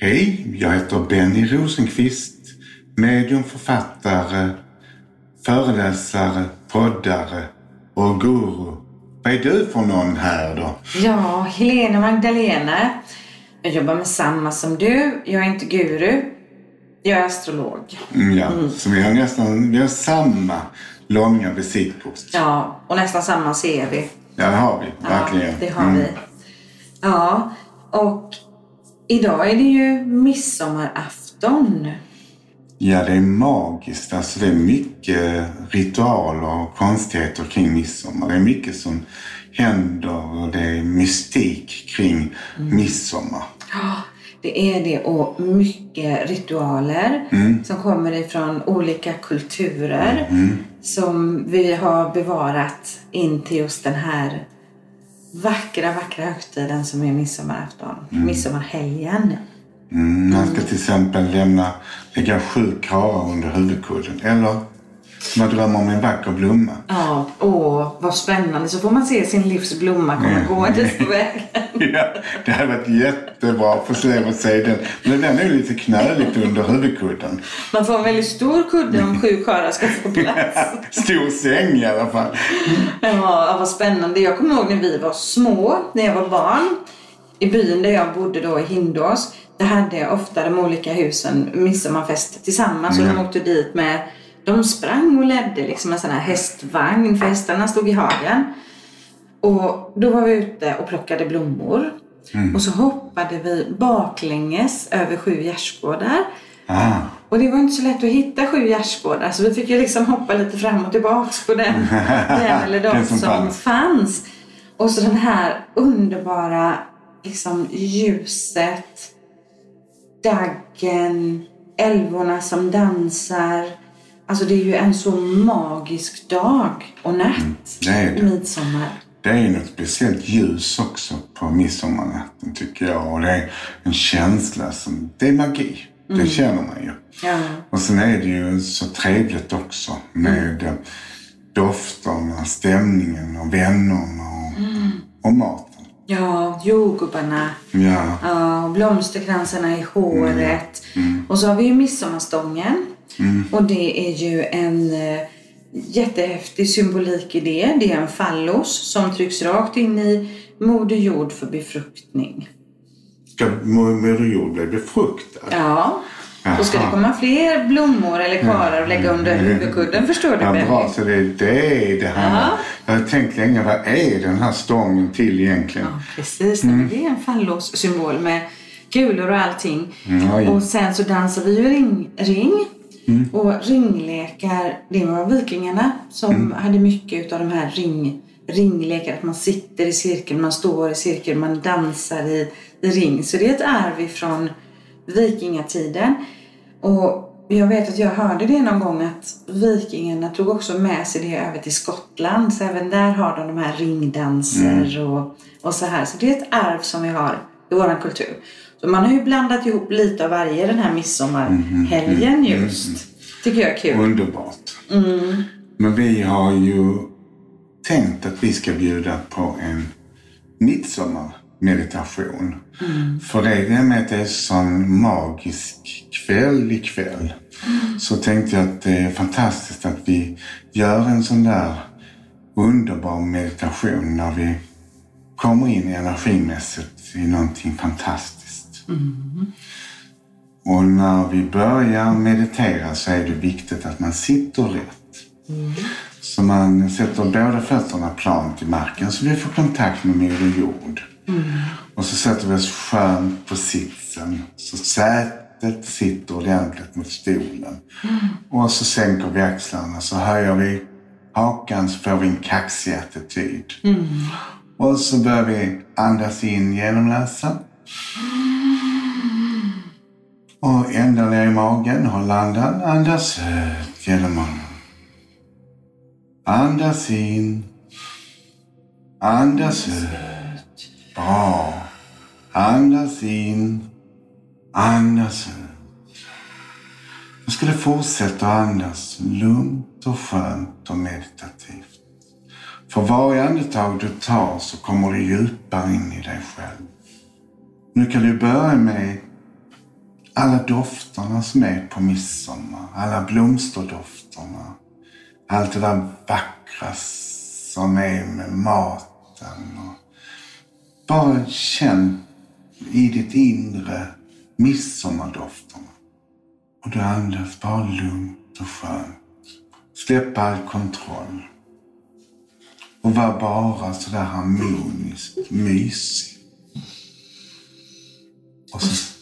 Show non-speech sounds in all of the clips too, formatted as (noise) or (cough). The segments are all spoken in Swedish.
Hej, jag heter Benny Rosenqvist. Medium, författare, föreläsare, poddare och guru. Vad är du för någon här då? Ja, Helene Magdalena. Jag jobbar med samma som du. Jag är inte guru. Jag är astrolog. Mm, ja, så vi har nästan vi har samma långa visitkort. Ja, och nästan samma vi. Ja, det har vi. Verkligen. Ja, det har vi. Ja, och idag är det ju midsommarafton. Ja, det är magiskt. Alltså det är mycket ritualer och konstigheter kring midsommar. Det är mycket som händer och det är mystik kring midsommar. Ja, det är det och mycket ritualer som kommer ifrån olika kulturer som vi har bevarat in till just den här vackra, vackra högtiden som är midsommarafton. Midsommarhelgen. Mm, man ska till exempel lämna, lägga sju karar under huvudkudden. Eller man drömmer om en vacker blomma. Ja, åh vad spännande. Så får man se sin livs blomma komma gåendes på vägen. (laughs) Ja, det hade varit jättebra att få se och se den. Men den är lite knöligt under huvudkudden. Man får en väldigt stor kudde om sju karlar ska få plats. (laughs) Stor säng i alla fall. Ja, vad spännande. Jag kommer ihåg när vi var små, när jag var barn. I byn där jag bodde då i Hindås. Där hade ofta de olika husen midsommarfest tillsammans. Och de åkte dit med... De sprang och ledde liksom en sån här hästvagn. För hästarna stod i hagen. Och då var vi ute och plockade blommor. Och så hoppade vi baklänges över sju gärdsgårdar. Ah, Och det var inte så lätt att hitta sju gärdsgårdar så vi fick ju liksom hoppa lite fram och tillbaks på den, (laughs) den eller de som som, fanns. fanns. Och så den här underbara liksom ljuset, daggen, älvorna som dansar. Alltså det är ju en så magisk dag och natt. det är det. Midsommar. det är något speciellt ljus också på midsommarnatten tycker jag. Och det är en känsla som, det är magi. Det känner man ju. Ja. Och sen är det ju så trevligt också med eh, dofterna, stämningen och vännerna och, och maten. Ja, jordgubbarna. Ja, Ja, och blomsterkransarna i håret. Och så har vi ju midsommarstången. Och det är ju en eh, jättehäftig symbolik i det. Det är en fallos som trycks rakt in i Moder Jord för befruktning. ska Moder Jord bli befruktad? Ja. Då ska det komma fler blommor eller karar att lägga under huvudkudden, förstår du Ja, Benny? bra, så det är det det handlar om. Ja. Jag har tänkt länge, vad är den här stången till egentligen? Ja, precis. Det är en fallos-symbol med kulor och allting. oj. och sen så dansar vi ju ring. ring. Och ringlekar, det var vikingarna som hade mycket av de här ring, ringlekar. Att man sitter i cirkel, man står i cirkel, man dansar i, i ring. Så det är ett arv ifrån vikingatiden. Och jag vet att jag hörde det någon gång att vikingarna tog också med sig det över till Skottland. Så även där har de de här ringdanser och, och så här. Så det är ett arv som vi har i vår kultur. Så man har ju blandat ihop lite av varje den här midsommarhelgen just. Tycker jag är kul. Underbart. Men vi har ju tänkt att vi ska bjuda på en midsommarmeditation. För det är med att det är sån magisk kväll ikväll. Så tänkte jag att det är fantastiskt att vi gör en sån där underbar meditation när vi kommer in energimässigt i någonting fantastiskt. Och när vi börjar meditera så är det viktigt att man sitter rätt. Så man sätter båda fötterna plant i marken så vi får kontakt med Moder Jord. Och så sätter vi oss skönt på sitsen så sätet sitter ordentligt mot stolen. Och så sänker vi axlarna så höjer vi hakan så får vi en kaxig attityd. Och så börjar vi andas in genom näsan. Och ända ner i magen, håll andan. Eh, andas ut genom munnen. Andas in. Andas ut. Eh, Bra. Andas in. Andas ut. Eh. Jag skulle fortsätta att andas lugnt och skönt och meditativt. För varje andetag du tar så kommer du djupare in i dig själv. Nu kan du börja med alla dofterna som är på midsommar. Alla blomsterdofterna. Allt det där vackra som är med maten. Och bara känn i ditt inre midsommardofterna. Och du andas bara lugnt och skönt. Släpp all kontroll. Och var bara sådär harmoniskt mysig. Och så...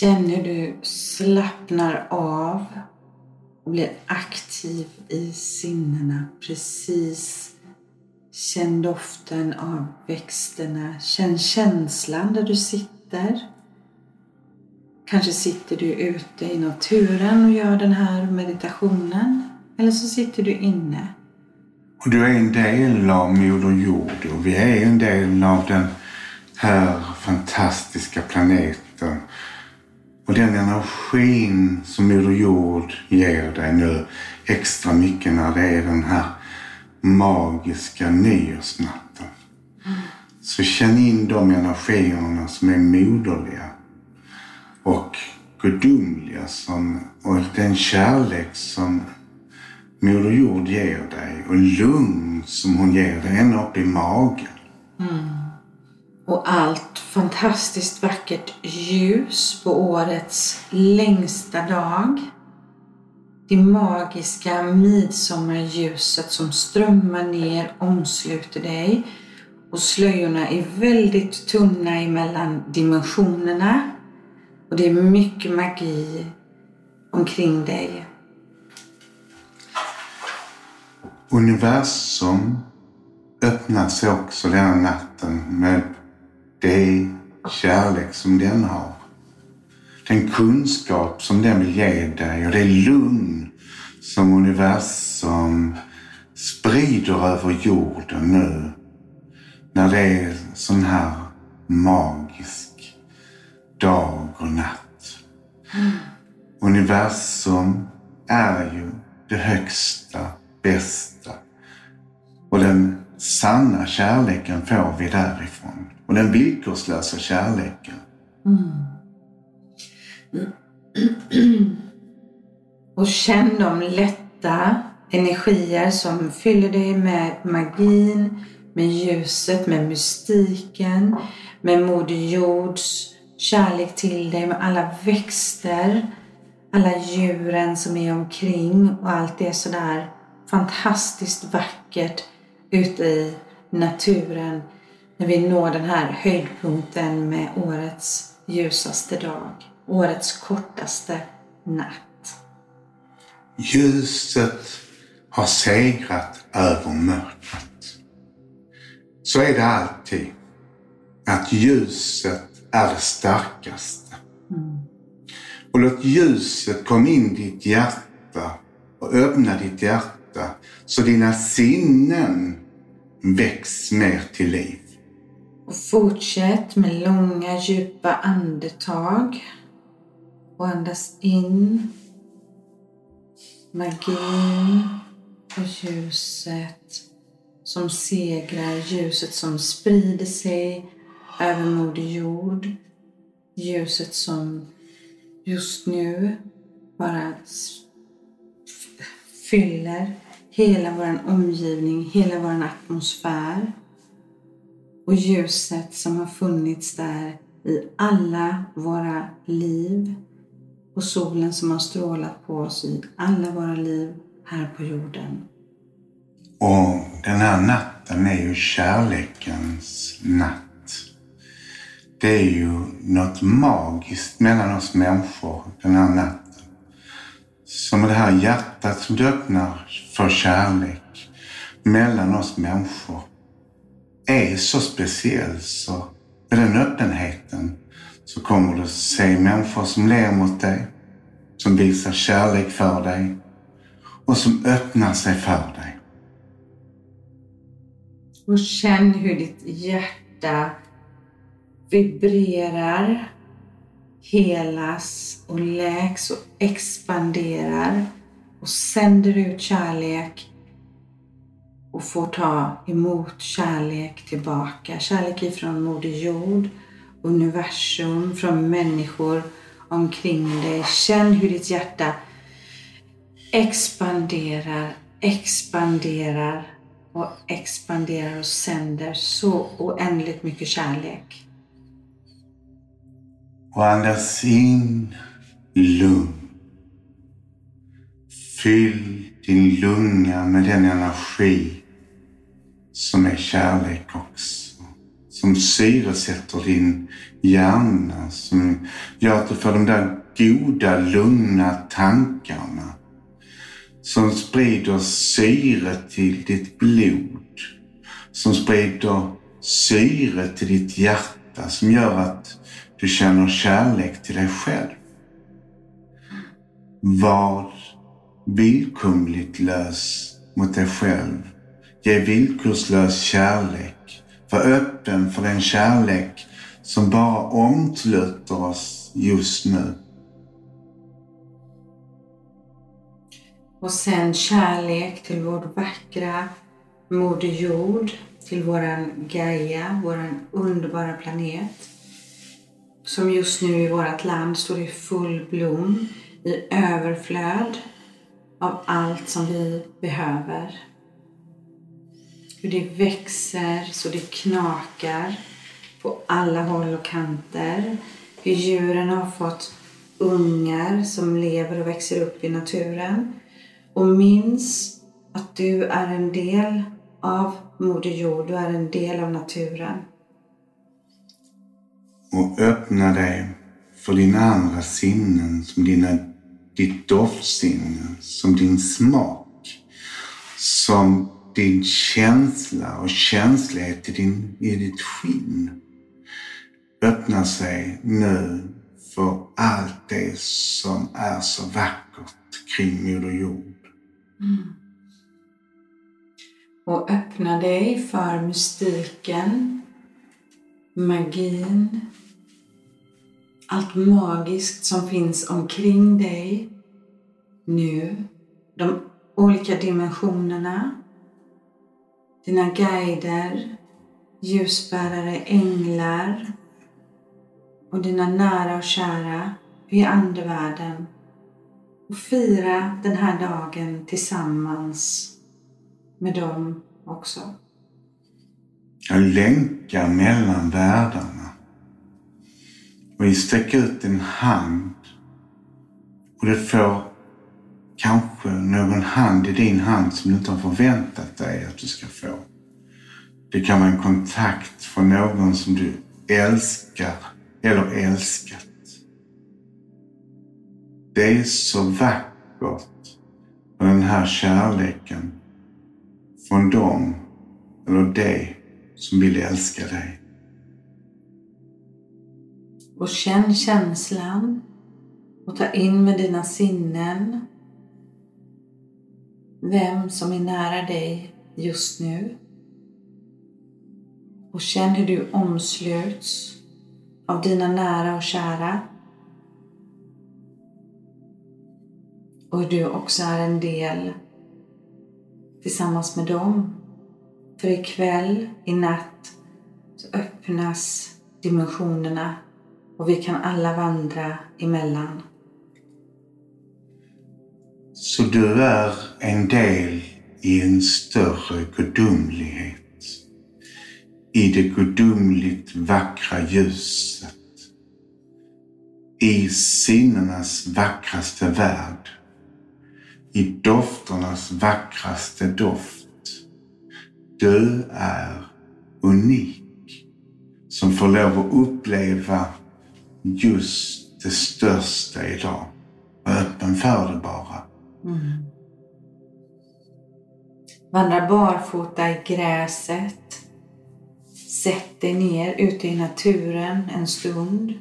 Känn hur du slappnar av och blir aktiv i sinnena. Precis. Känn doften av växterna. Känn känslan där du sitter. Kanske sitter du ute i naturen och gör den här meditationen. Eller så sitter du inne. Och du är en del av Moder Jord och vi är en del av den här fantastiska planeten. Och den energin som Moder Jord ger dig nu extra mycket när det är den här magiska nyårsnatten. Så känn in de energierna som är moderliga och gudomliga som, och den kärlek som Moder Jord ger dig och lugn som hon ger dig ända upp i magen. Mm. Och allt fantastiskt vackert ljus på årets längsta dag. Det magiska midsommarljuset som strömmar ner omsluter dig och slöjorna är väldigt tunna emellan dimensionerna och det är mycket magi omkring dig. Universum öppnar sig också denna natten med det kärlek som den har. Den kunskap som den vill ge dig och det lugn som universum sprider över jorden nu. När det är sån här magisk dag och natt. Mm. Universum är ju det högsta, bästa. Och den sanna kärleken får vi därifrån. Och den villkorslösa kärleken. Mm. Och känn de lätta energier som fyller dig med magin, med ljuset, med mystiken, med Moder Jords kärlek till dig, med alla växter, alla djuren som är omkring och allt det sådär fantastiskt vackert ute i naturen när vi når den här höjdpunkten med årets ljusaste dag, årets kortaste natt. Ljuset har segrat över mörkret. Så är det alltid. Att ljuset är det starkaste. Mm. Och låt ljuset komma in i ditt hjärta och öppna ditt hjärta så dina sinnen väcks mer till liv. Och fortsätt med långa djupa andetag. Och andas in magin och ljuset som segrar, ljuset som sprider sig över Moder Jord. Ljuset som just nu bara fyller hela vår omgivning, hela vår atmosfär. Och ljuset som har funnits där i alla våra liv. Och solen som har strålat på oss i alla våra liv här på jorden. Och den här natten är ju kärlekens natt. Det är ju något magiskt mellan oss människor den här natten. Som det här hjärtat som du öppnar för kärlek mellan oss människor är så speciell så med den öppenheten så kommer du se människor som ler mot dig, som visar kärlek för dig och som öppnar sig för dig. Och känn hur ditt hjärta vibrerar, helas och läks och expanderar och sänder ut kärlek och får ta emot kärlek tillbaka. Kärlek ifrån Moder Jord universum, från människor omkring dig. Känn hur ditt hjärta expanderar, expanderar och expanderar och sänder så oändligt mycket kärlek. Och andas in lugn. Fyll din lunga med den energi som är kärlek också. Som syresätter din hjärna, som gör att du får de där goda, lugna tankarna. Som sprider syre till ditt blod. Som sprider syre till ditt hjärta, som gör att du känner kärlek till dig själv. Var villkomligt lös mot dig själv. Ge villkorslös kärlek. Var öppen för den kärlek som bara omsluter oss just nu. Och sen kärlek till vår vackra Moder Jord, till våran Gaia, våran underbara planet. Som just nu i vårt land står i full blom, i överflöd av allt som vi behöver. Hur det växer så det knakar på alla håll och kanter. Hur djuren har fått ungar som lever och växer upp i naturen. Och minns att du är en del av Moder Jord, du är en del av naturen. Och öppna dig för dina andra sinnen som dina, ditt doftsinne, som din smak, som din känsla och känslighet i, din, i ditt skinn öppnar sig nu för allt det som är så vackert kring Moder Jord. Mm. Och öppna dig för mystiken, magin, allt magiskt som finns omkring dig nu. De olika dimensionerna, dina guider, ljusbärare, änglar och dina nära och kära i andevärlden och fira den här dagen tillsammans med dem också. Jag länkar mellan världarna och vi sträcker ut en hand och det får kanske någon hand i din hand som du inte har förväntat dig att du ska få. Det kan vara en kontakt från någon som du älskar eller älskat. Det är så vackert med den här kärleken från dem eller dig som vill älska dig. Och känn känslan och ta in med dina sinnen vem som är nära dig just nu. Och känn hur du omsluts av dina nära och kära. Och hur du också är en del tillsammans med dem. För ikväll, i natt, så öppnas dimensionerna och vi kan alla vandra emellan. Så du är en del i en större gudomlighet. I det gudomligt vackra ljuset. I sinnenas vackraste värld i dofternas vackraste doft. Du är unik som får lov att uppleva just det största idag. Var öppen för det bara. Mm. Vandra barfota i gräset. Sätt dig ner ute i naturen en stund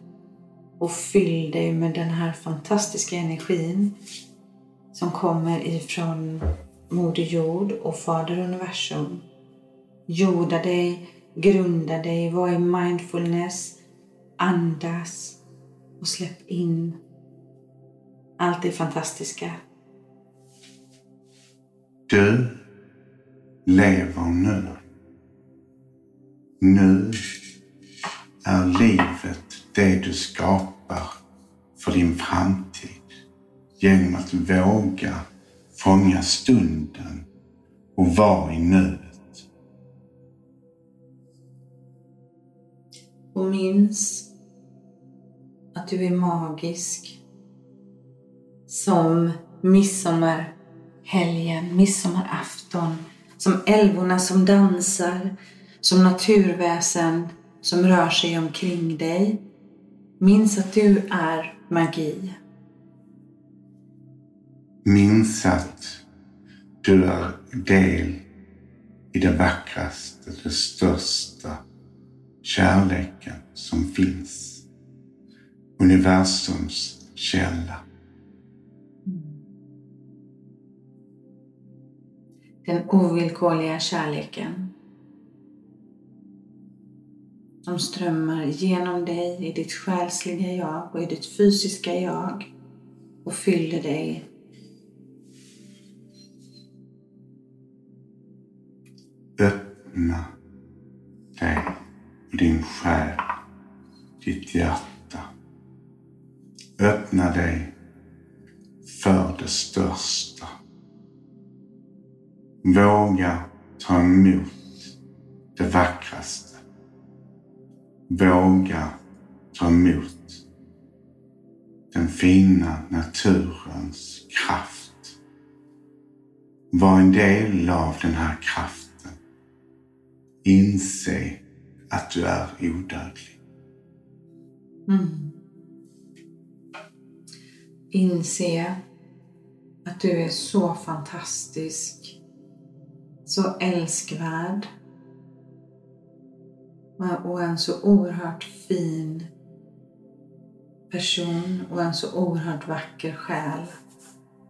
och fyll dig med den här fantastiska energin som kommer ifrån Moder Jord och Fader Universum. Jorda dig, grunda dig, var i mindfulness, andas och släpp in allt det fantastiska. Du lever nu. Nu är livet det du skapar för din framtid genom att våga fånga stunden och vara i nuet. Och minns att du är magisk. Som midsommar Helgen, midsommarafton. Som älvorna som dansar. Som naturväsen som rör sig omkring dig. Minns att du är magi. Minns att du är del i det vackraste, det största, kärleken som finns. Universums källa. Den ovillkorliga kärleken som strömmar genom dig i ditt själsliga jag och i ditt fysiska jag och fyller dig Öppna dig och din själ, ditt hjärta. Öppna dig för det största. Våga ta emot det vackraste. Våga ta emot den fina naturens kraft. Var en del av den här kraften. Inse att du är odödlig. Mm. Inse att du är så fantastisk, så älskvärd och en så oerhört fin person och en så oerhört vacker själ.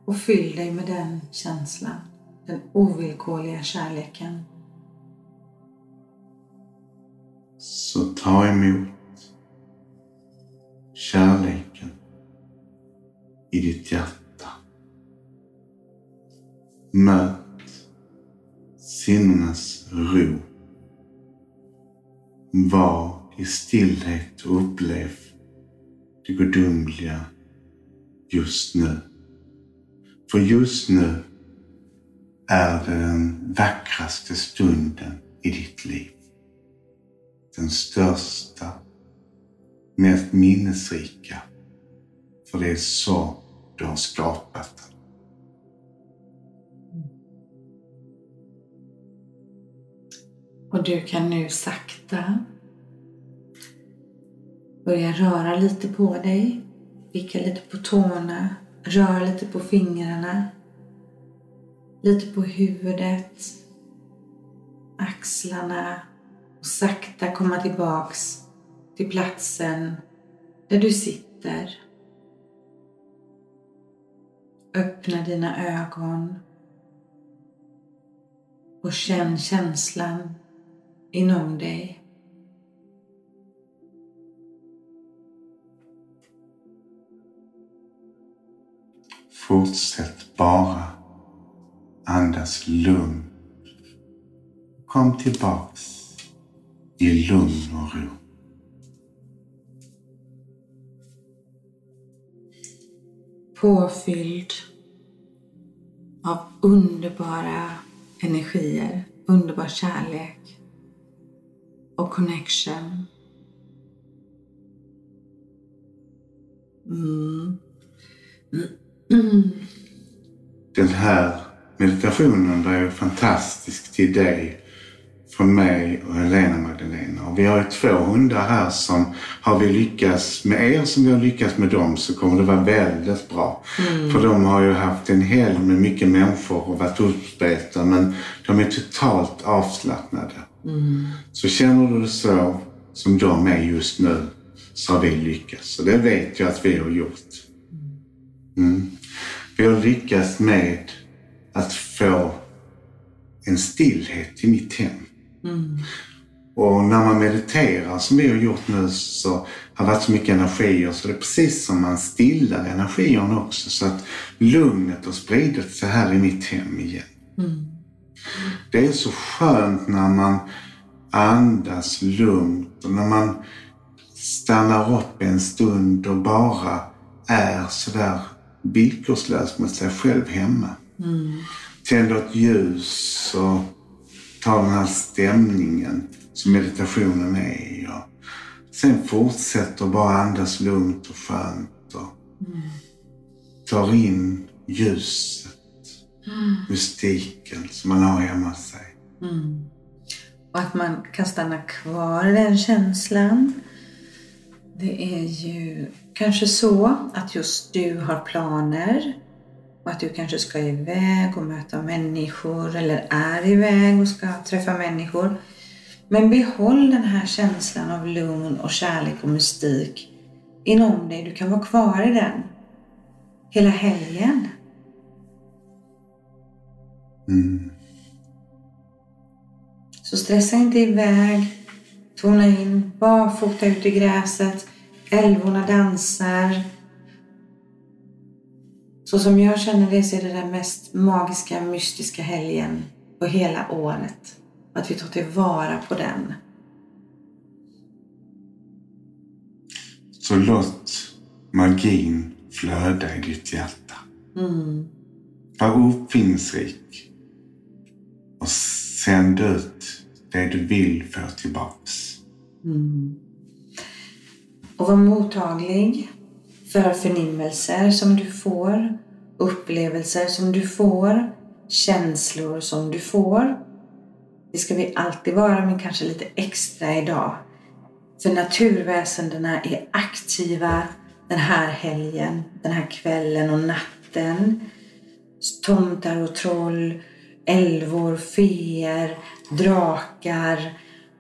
Och fyll dig med den känslan, den ovillkorliga kärleken. Så ta emot kärleken i ditt hjärta. Möt sinnenas ro. Var i stillhet och upplev det gudomliga just nu. För just nu är det den vackraste stunden i ditt liv den största, mest minnesrika. För det är så du har skapat den. Och du kan nu sakta börja röra lite på dig, vicka lite på tårna, röra lite på fingrarna, lite på huvudet, axlarna, och sakta komma tillbaks till platsen där du sitter. Öppna dina ögon och känn känslan inom dig. Fortsätt bara andas lugnt. Kom tillbaks i lugn och ro. Påfylld av underbara energier, underbar kärlek och connection. Mm. Mm. Den här meditationen var ju fantastisk till dig från mig och Helena Magdalena. Och vi har ju två hundar här som har vi lyckats med er som vi har lyckats med dem så kommer det vara väldigt bra. Mm. För de har ju haft en helg med mycket människor och varit uppspelta men de är totalt avslappnade. Mm. Så känner du det så som de är just nu så har vi lyckats. Och det vet jag att vi har gjort. Mm. Vi har lyckats med att få en stillhet i mitt hem. Mm. Och när man mediterar som vi har gjort nu så har det varit så mycket energier så det är precis som man stillar energierna också. Så att lugnet har spridit sig här i mitt hem igen. Mm. Det är så skönt när man andas lugnt och när man stannar upp en stund och bara är sådär villkorslös med sig själv hemma. Mm. Tänder ett ljus och tar den här stämningen som meditationen är. Och sen fortsätter bara andas lugnt och skönt. Och mm. tar in ljuset, mm. mystiken som man har hemma hos sig. Mm. Och att man kan stanna kvar i den känslan. Det är ju kanske så att just du har planer och att du kanske ska iväg och möta människor eller är iväg och ska träffa människor. Men behåll den här känslan av lugn och kärlek och mystik inom dig. Du kan vara kvar i den hela helgen. Mm. Så stressa inte iväg. Tona in, barfota ut i gräset. Älvorna dansar. Så som jag känner det så är det den mest magiska, mystiska helgen på hela året. Att vi tar tillvara på den. Så låt magin flöda i ditt hjärta. Mm. Var uppfinningsrik. Och sänd ut det du vill få tillbaks. Mm. Och var mottaglig för förnimmelser som du får, upplevelser som du får, känslor som du får. Det ska vi alltid vara, men kanske lite extra idag. För naturväsendena är aktiva den här helgen, den här kvällen och natten. Tomtar och troll, älvor, feer, drakar,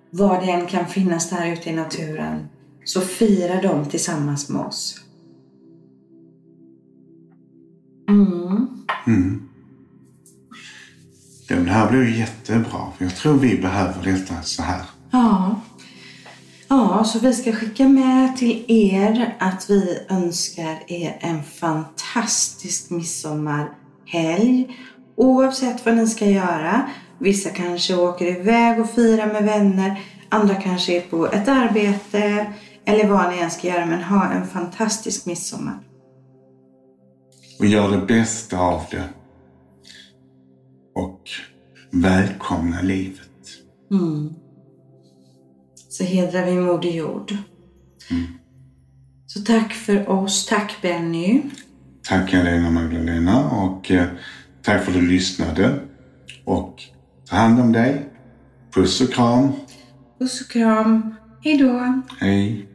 vad det än kan finnas där ute i naturen, så firar de tillsammans med oss. Mm. Mm. Det här blir jättebra. Jag tror vi behöver detta så här. Ja. Ja, så vi ska skicka med till er att vi önskar er en fantastisk midsommarhelg. Oavsett vad ni ska göra. Vissa kanske åker iväg och firar med vänner. Andra kanske är på ett arbete eller vad ni än ska göra. Men ha en fantastisk midsommar. Och gör det bästa av det. Och välkomna livet. Mm. Så hedrar vi Moder Jord. Mm. Så tack för oss. Tack Benny. Tack Helena Magdalena och eh, tack för att du lyssnade. Och ta hand om dig. Puss och kram. Puss och kram. Hej då. Hej.